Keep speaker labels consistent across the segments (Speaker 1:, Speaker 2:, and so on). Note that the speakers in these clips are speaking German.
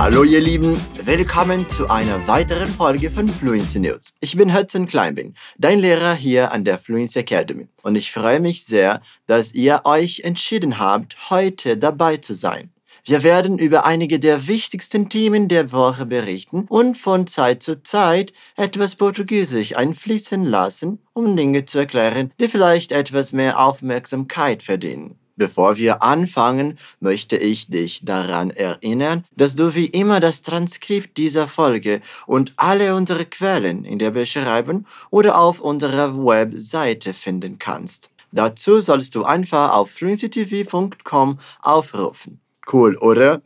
Speaker 1: Hallo ihr Lieben, willkommen zu einer weiteren Folge von Fluency News. Ich bin Hudson Kleinbin, dein Lehrer hier an der Fluency Academy und ich freue mich sehr, dass ihr euch entschieden habt, heute dabei zu sein. Wir werden über einige der wichtigsten Themen der Woche berichten und von Zeit zu Zeit etwas Portugiesisch einfließen lassen, um Dinge zu erklären, die vielleicht etwas mehr Aufmerksamkeit verdienen. Bevor wir anfangen, möchte ich dich daran erinnern, dass du wie immer das Transkript dieser Folge und alle unsere Quellen in der Beschreibung oder auf unserer Webseite finden kannst. Dazu sollst du einfach auf fluencytv.com aufrufen. Cool, oder?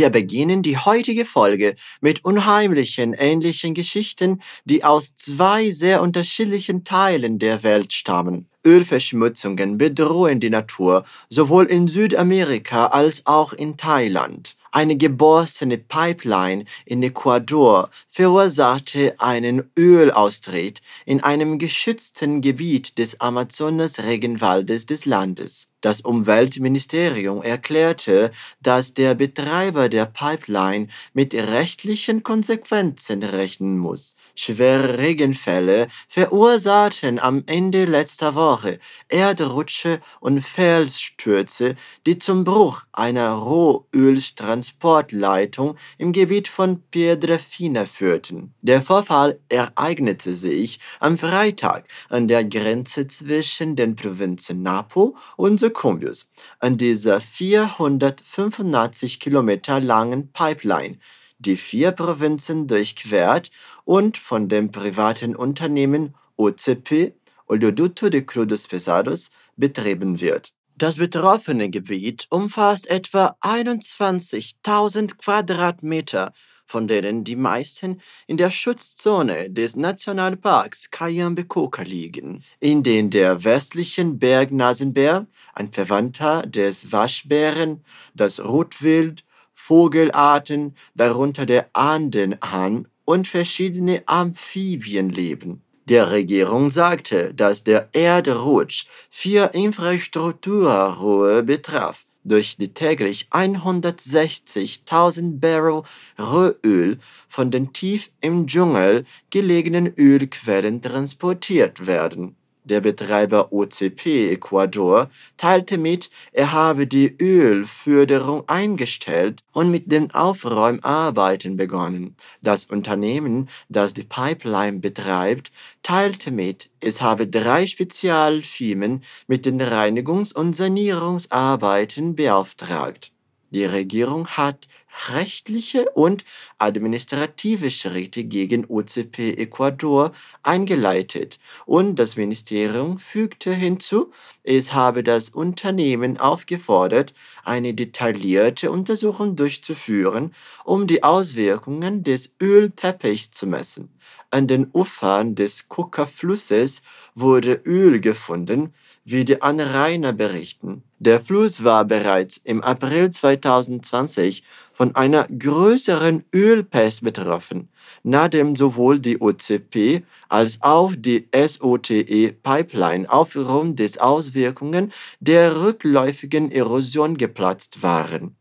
Speaker 1: Wir beginnen die heutige Folge mit unheimlichen ähnlichen Geschichten, die aus zwei sehr unterschiedlichen Teilen der Welt stammen. Ölverschmutzungen bedrohen die Natur sowohl in Südamerika als auch in Thailand. Eine geborstene Pipeline in Ecuador verursachte einen Ölaustritt in einem geschützten Gebiet des Amazonas-Regenwaldes des Landes. Das Umweltministerium erklärte, dass der Betreiber der Pipeline mit rechtlichen Konsequenzen rechnen muss. Schwere Regenfälle verursachten am Ende letzter Woche Erdrutsche und Felsstürze, die zum Bruch einer Rohöltransportleitung im Gebiet von Piedrafina führten. Der Vorfall ereignete sich am Freitag an der Grenze zwischen den Provinzen Napo und Sucumbus an dieser 485 Kilometer langen Pipeline, die vier Provinzen durchquert und von dem privaten Unternehmen OCP, Oleoducto de Crudos Pesados, betrieben wird. Das betroffene Gebiet umfasst etwa 21.000 Quadratmeter von denen die meisten in der Schutzzone des Nationalparks Cayambe-Coca liegen, in den der westlichen Bergnasenbär, ein Verwandter des Waschbären, das Rotwild, Vogelarten, darunter der Andenhahn und verschiedene Amphibien leben. Der Regierung sagte, dass der Erdrutsch vier Infrastrukturrohre betraf, durch die täglich 160.000 Barrel Rohöl von den tief im Dschungel gelegenen Ölquellen transportiert werden. Der Betreiber OCP Ecuador teilte mit, er habe die Ölförderung eingestellt und mit den Aufräumarbeiten begonnen. Das Unternehmen, das die Pipeline betreibt, teilte mit, es habe drei Spezialfirmen mit den Reinigungs- und Sanierungsarbeiten beauftragt. Die Regierung hat rechtliche und administrative Schritte gegen OCP Ecuador eingeleitet und das Ministerium fügte hinzu, es habe das Unternehmen aufgefordert, eine detaillierte Untersuchung durchzuführen, um die Auswirkungen des Ölteppichs zu messen. An den Ufern des Coca-Flusses wurde Öl gefunden, wie die Anrainer berichten. Der Fluss war bereits im April 2020 von einer größeren Ölpest betroffen, nachdem sowohl die OCP als auch die SOTE-Pipeline aufgrund des Auswirkungen der rückläufigen Erosion geplatzt waren.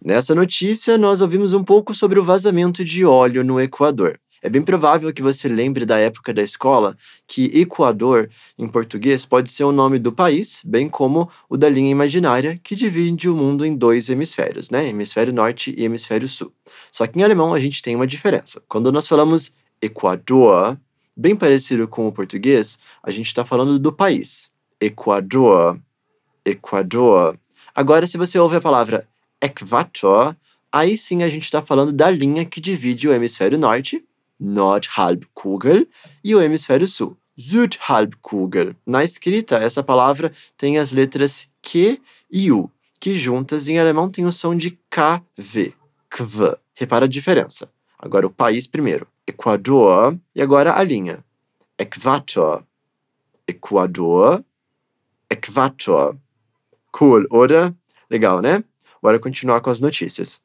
Speaker 1: Nessa notícia, nós ouvimos um pouco sobre o vazamento de óleo no Equador. É bem provável que você lembre da época da escola que Equador, em português, pode ser o nome do país, bem como o da linha imaginária que divide o mundo em dois hemisférios, né? Hemisfério norte e hemisfério sul. Só que em alemão a gente tem uma diferença. Quando nós falamos Equador, bem parecido com o português, a gente está falando do país. Equador, Equador. Agora, se você ouve a palavra Equator, aí sim a gente está falando da linha que divide o hemisfério norte Nordhalbkugel e o hemisfério sul, Südhalbkugel. Na escrita, essa palavra tem as letras Q e U, que juntas em alemão tem o som de KV, KV. Repara a diferença. Agora o país primeiro, Equador, e agora a linha. Äquator, Equador, Äquator. Cool, oder? Legal, né? Bora continuar com as notícias.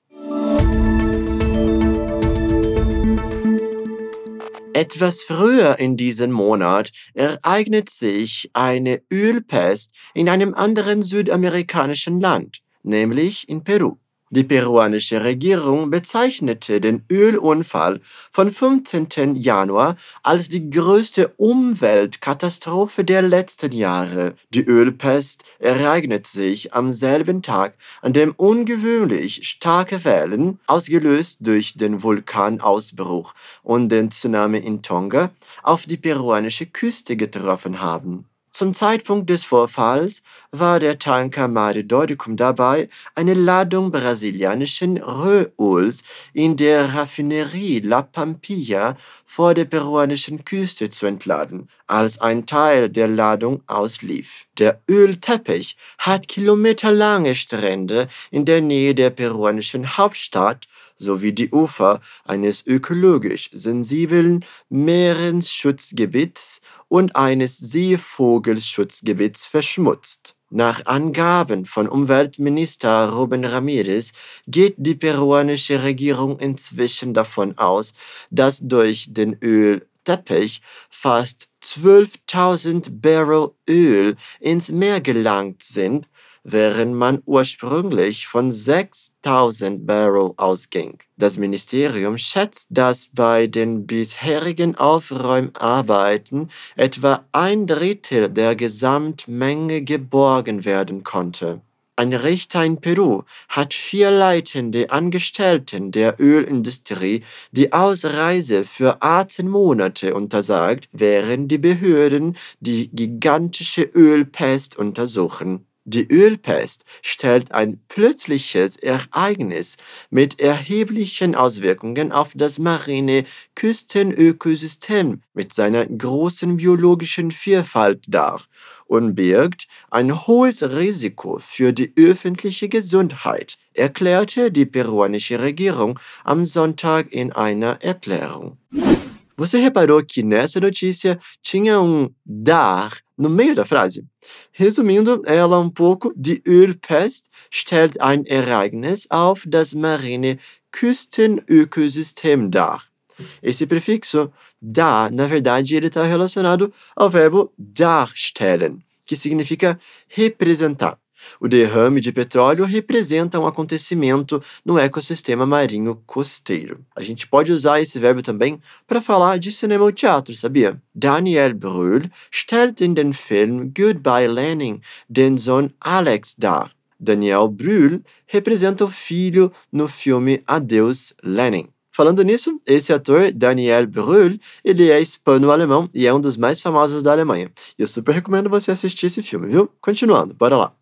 Speaker 1: Etwas früher in diesem Monat ereignet sich eine Ölpest in einem anderen südamerikanischen Land, nämlich in Peru. Die peruanische Regierung bezeichnete den Ölunfall von 15. Januar als die größte Umweltkatastrophe der letzten Jahre. Die Ölpest ereignet sich am selben Tag, an dem ungewöhnlich starke Wellen, ausgelöst durch den Vulkanausbruch und den Tsunami in Tonga, auf die peruanische Küste getroffen haben. Zum Zeitpunkt des Vorfalls war der Tanker Mare Doricum dabei, eine Ladung brasilianischen Rohöls in der Raffinerie La Pampilla vor der peruanischen Küste zu entladen, als ein Teil der Ladung auslief. Der Ölteppich hat kilometerlange Strände in der Nähe der peruanischen Hauptstadt sowie die Ufer eines ökologisch sensiblen Meeresschutzgebiets und eines Seevogelschutzgebiets verschmutzt. Nach Angaben von Umweltminister Ruben Ramirez geht die peruanische Regierung inzwischen davon aus, dass durch den Ölteppich fast 12.000 Barrel Öl ins Meer gelangt sind, während man ursprünglich von 6000 Barrel ausging. Das Ministerium schätzt, dass bei den bisherigen Aufräumarbeiten etwa ein Drittel der Gesamtmenge geborgen werden konnte. Ein Richter in Peru hat vier leitende Angestellten der Ölindustrie die Ausreise für 18 Monate untersagt, während die Behörden die gigantische Ölpest untersuchen. Die Ölpest stellt ein plötzliches Ereignis mit erheblichen Auswirkungen auf das marine Küstenökosystem mit seiner großen biologischen Vielfalt dar und birgt ein hohes Risiko für die öffentliche Gesundheit, erklärte die peruanische Regierung am Sonntag in einer Erklärung. Você reparou que nessa notícia tinha um dar no meio da frase? Resumindo, ela um pouco, die Ölpest stellt ein Ereignis auf das marine Küstenökosystem dar. Esse prefixo dar, na verdade, ele está relacionado ao verbo darstellen, que significa representar. O derrame de petróleo representa um acontecimento no ecossistema marinho costeiro. A gente pode usar esse verbo também para falar de cinema ou teatro, sabia? Daniel Brühl stellt in den Film Goodbye Lenin den Sohn Alex dar. Daniel Brühl representa o filho no filme Adeus Lenin. Falando nisso, esse ator, Daniel Brühl, ele é hispano-alemão e é um dos mais famosos da Alemanha. E eu super recomendo você assistir esse filme, viu? Continuando, bora lá.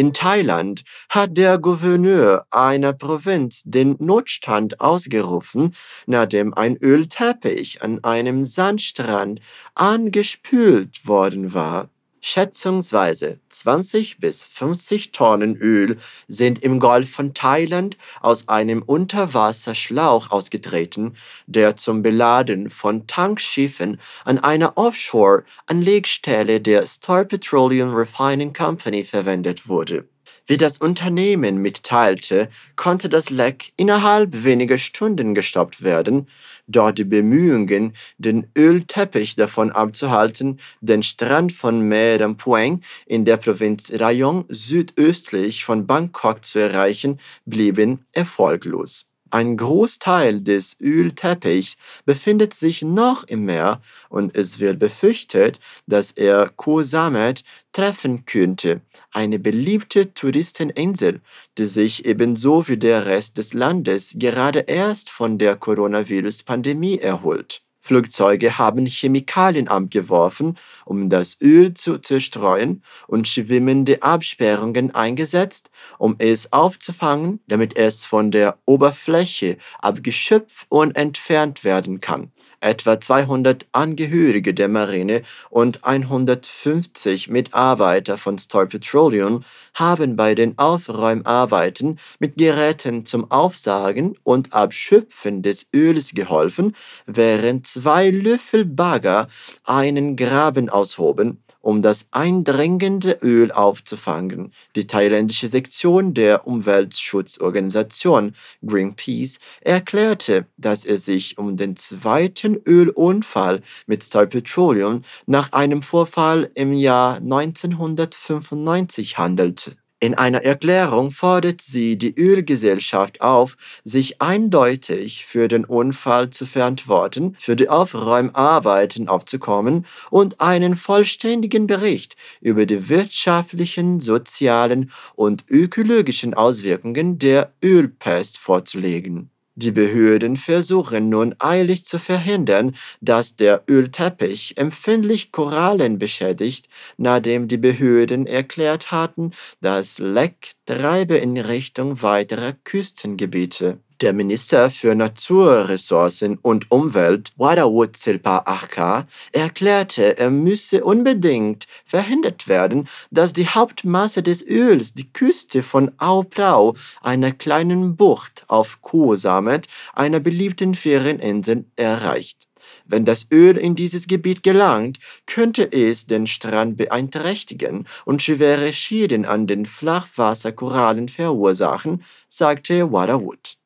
Speaker 1: In Thailand hat der Gouverneur einer Provinz den Notstand ausgerufen, nachdem ein Ölteppich an einem Sandstrand angespült worden war. Schätzungsweise 20 bis 50 Tonnen Öl sind im Golf von Thailand aus einem Unterwasserschlauch ausgetreten, der zum Beladen von Tankschiffen an einer Offshore-Anlegstelle der Star Petroleum Refining Company verwendet wurde. Wie das Unternehmen mitteilte, konnte das Leck innerhalb weniger Stunden gestoppt werden, da die Bemühungen, den Ölteppich davon abzuhalten, den Strand von Merampueng in der Provinz Rayong südöstlich von Bangkok zu erreichen, blieben erfolglos. Ein Großteil des Ölteppichs befindet sich noch im Meer und es wird befürchtet, dass er Koh Samet treffen könnte, eine beliebte Touristeninsel, die sich ebenso wie der Rest des Landes gerade erst von der Coronavirus-Pandemie erholt. Flugzeuge haben Chemikalien abgeworfen, um das Öl zu zerstreuen, und schwimmende Absperrungen eingesetzt, um es aufzufangen, damit es von der Oberfläche abgeschöpft und entfernt werden kann. Etwa 200 Angehörige der Marine und 150 Mitarbeiter von Star Petroleum haben bei den Aufräumarbeiten mit Geräten zum Aufsagen und Abschöpfen des Öls geholfen, während zwei Löffel Bagger einen Graben aushoben, um das eindringende Öl aufzufangen. Die thailändische Sektion der Umweltschutzorganisation Greenpeace erklärte, dass es sich um den zweiten Ölunfall mit Star Petroleum nach einem Vorfall im Jahr 1995 handelte. In einer Erklärung fordert sie die Ölgesellschaft auf, sich eindeutig für den Unfall zu verantworten, für die Aufräumarbeiten aufzukommen und einen vollständigen Bericht über die wirtschaftlichen, sozialen und ökologischen Auswirkungen der Ölpest vorzulegen. Die Behörden versuchen nun eilig zu verhindern, dass der Ölteppich empfindlich Korallen beschädigt, nachdem die Behörden erklärt hatten, das Leck treibe in Richtung weiterer Küstengebiete. Der Minister für Naturressourcen und Umwelt, Wadawut Silpa Achka, erklärte, er müsse unbedingt verhindert werden, dass die Hauptmasse des Öls die Küste von Ao Prau, einer kleinen Bucht auf Koh Samet, einer beliebten Ferieninsel, erreicht. Wenn das Öl in dieses Gebiet gelangt, könnte es den Strand beeinträchtigen und schwere Schäden an den Flachwasserkorallen verursachen, sagte Wadawood.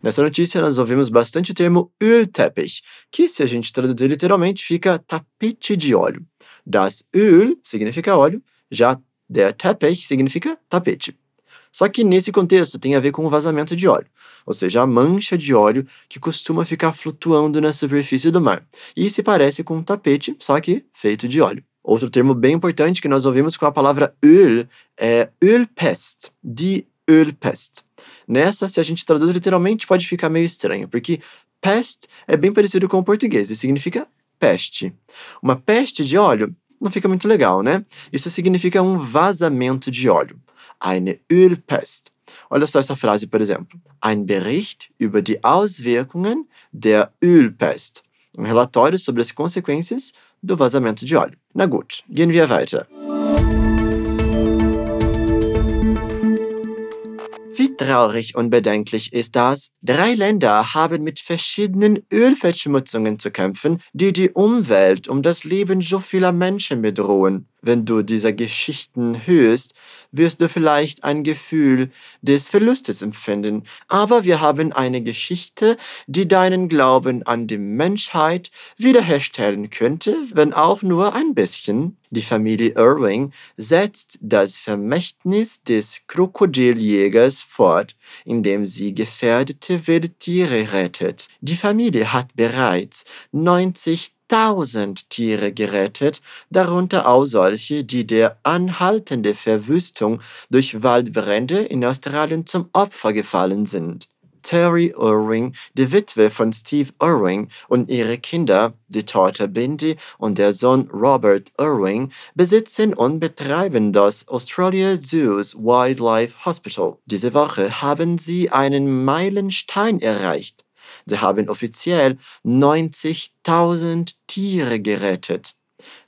Speaker 1: Nessa notícia, nós ouvimos bastante o termo ölteppich, que, se a gente traduzir literalmente, fica tapete de óleo. Das Öl significa óleo, já der Teppich significa tapete. Só que nesse contexto tem a ver com o vazamento de óleo, ou seja, a mancha de óleo que costuma ficar flutuando na superfície do mar. E se parece com um tapete, só que feito de óleo. Outro termo bem importante que nós ouvimos com a palavra öl é Ölpest, die Ölpest. Nessa, se a gente traduz literalmente, pode ficar meio estranho, porque pest é bem parecido com o português e significa peste. Uma peste de óleo não fica muito legal, né? Isso significa um vazamento de óleo eine Ölpest. Olha só essa frase, por exemplo. Ein Bericht über die Auswirkungen der Ölpest. Um relatório sobre as consequências do vazamento de óleo. Na gut, gehen wir weiter. Wie traurig und bedenklich ist das? Drei Länder haben mit verschiedenen Ölverschmutzungen zu kämpfen, die die Umwelt und das Leben so vieler Menschen bedrohen. Wenn du diese Geschichten hörst, wirst du vielleicht ein Gefühl des Verlustes empfinden. Aber wir haben eine Geschichte, die deinen Glauben an die Menschheit wiederherstellen könnte, wenn auch nur ein bisschen. Die Familie Irving setzt das Vermächtnis des Krokodiljägers fort, indem sie gefährdete Wildtiere rettet. Die Familie hat bereits 90 tausend Tiere gerettet, darunter auch solche, die der anhaltende Verwüstung durch Waldbrände in Australien zum Opfer gefallen sind. Terry Irving, die Witwe von Steve Irving und ihre Kinder, die Tochter Bindi und der Sohn Robert Irving, besitzen und betreiben das Australia Zoos Wildlife Hospital. Diese Woche haben sie einen Meilenstein erreicht. Sie haben offiziell 90.000 Tiere gerettet.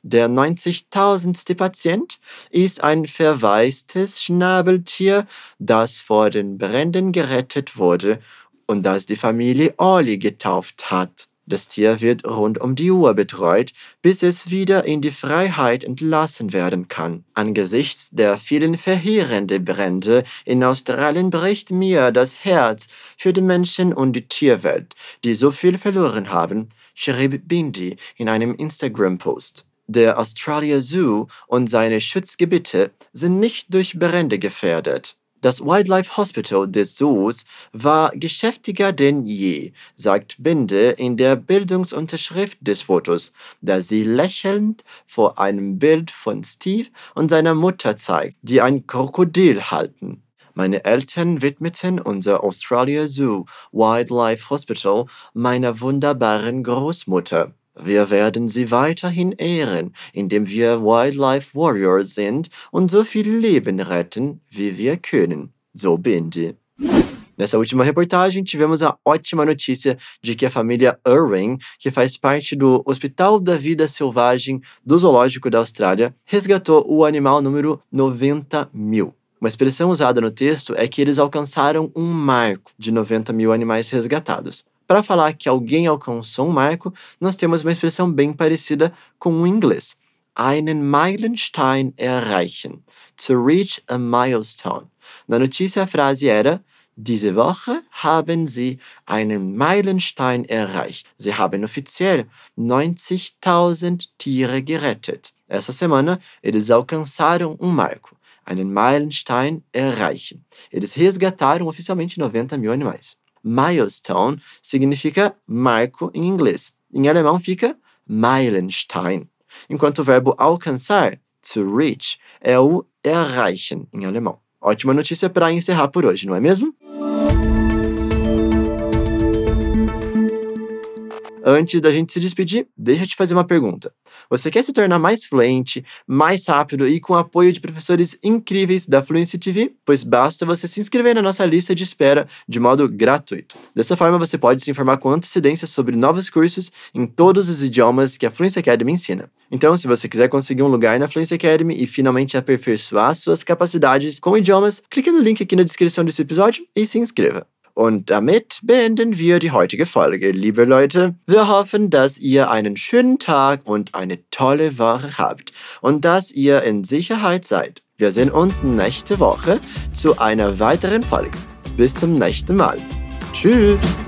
Speaker 1: Der 90.000. Patient ist ein verwaistes Schnabeltier, das vor den Bränden gerettet wurde und das die Familie Olli getauft hat. Das Tier wird rund um die Uhr betreut, bis es wieder in die Freiheit entlassen werden kann. Angesichts der vielen verheerenden Brände in Australien bricht mir das Herz für die Menschen und die Tierwelt, die so viel verloren haben, schrieb Bindi in einem Instagram-Post. Der Australia Zoo und seine Schutzgebiete sind nicht durch Brände gefährdet. Das Wildlife Hospital des Zoos war geschäftiger denn je, sagt Binde in der Bildungsunterschrift des Fotos, das sie lächelnd vor einem Bild von Steve und seiner Mutter zeigt, die ein Krokodil halten. Meine Eltern widmeten unser Australia Zoo Wildlife Hospital meiner wunderbaren Großmutter. Wir werden sie weiterhin ehren, indem wir Wildlife Warriors sind und so viele Leben retten, wie wir können. So Bindi. Nessa última reportagem, tivemos a ótima notícia de que a família Irving, que faz parte do Hospital da Vida Selvagem do Zoológico da Austrália, resgatou o animal número 90 mil. Uma expressão usada no texto é que eles alcançaram um marco de 90 mil animais resgatados. Para falar que alguém alcançou um marco, nós temos uma expressão bem parecida com o inglês. Einen Meilenstein erreichen. To reach a milestone. Na notícia, a frase era Diese Woche haben sie einen Meilenstein erreicht. Sie haben offiziell 90.000 Tiere gerettet. Essa semana, eles alcançaram um marco. Einen Meilenstein erreichen. Eles resgataram oficialmente 90 mil animais. Milestone significa marco em inglês. Em alemão fica Meilenstein. Enquanto o verbo alcançar, to reach, é o erreichen em alemão. Ótima notícia para encerrar por hoje, não é mesmo? Antes da gente se despedir, deixa eu te fazer uma pergunta. Você quer se tornar mais fluente, mais rápido e com apoio de professores incríveis da Fluency TV? Pois basta você se inscrever na nossa lista de espera de modo gratuito. Dessa forma, você pode se informar com antecedência sobre novos cursos em todos os idiomas que a Fluency Academy ensina. Então, se você quiser conseguir um lugar na Fluency Academy e finalmente aperfeiçoar suas capacidades com idiomas, clique no link aqui na descrição desse episódio e se inscreva. Und damit beenden wir die heutige Folge. Liebe Leute, wir hoffen, dass ihr einen schönen Tag und eine tolle Woche habt und dass ihr in Sicherheit seid. Wir sehen uns nächste Woche zu einer weiteren Folge. Bis zum nächsten Mal. Tschüss!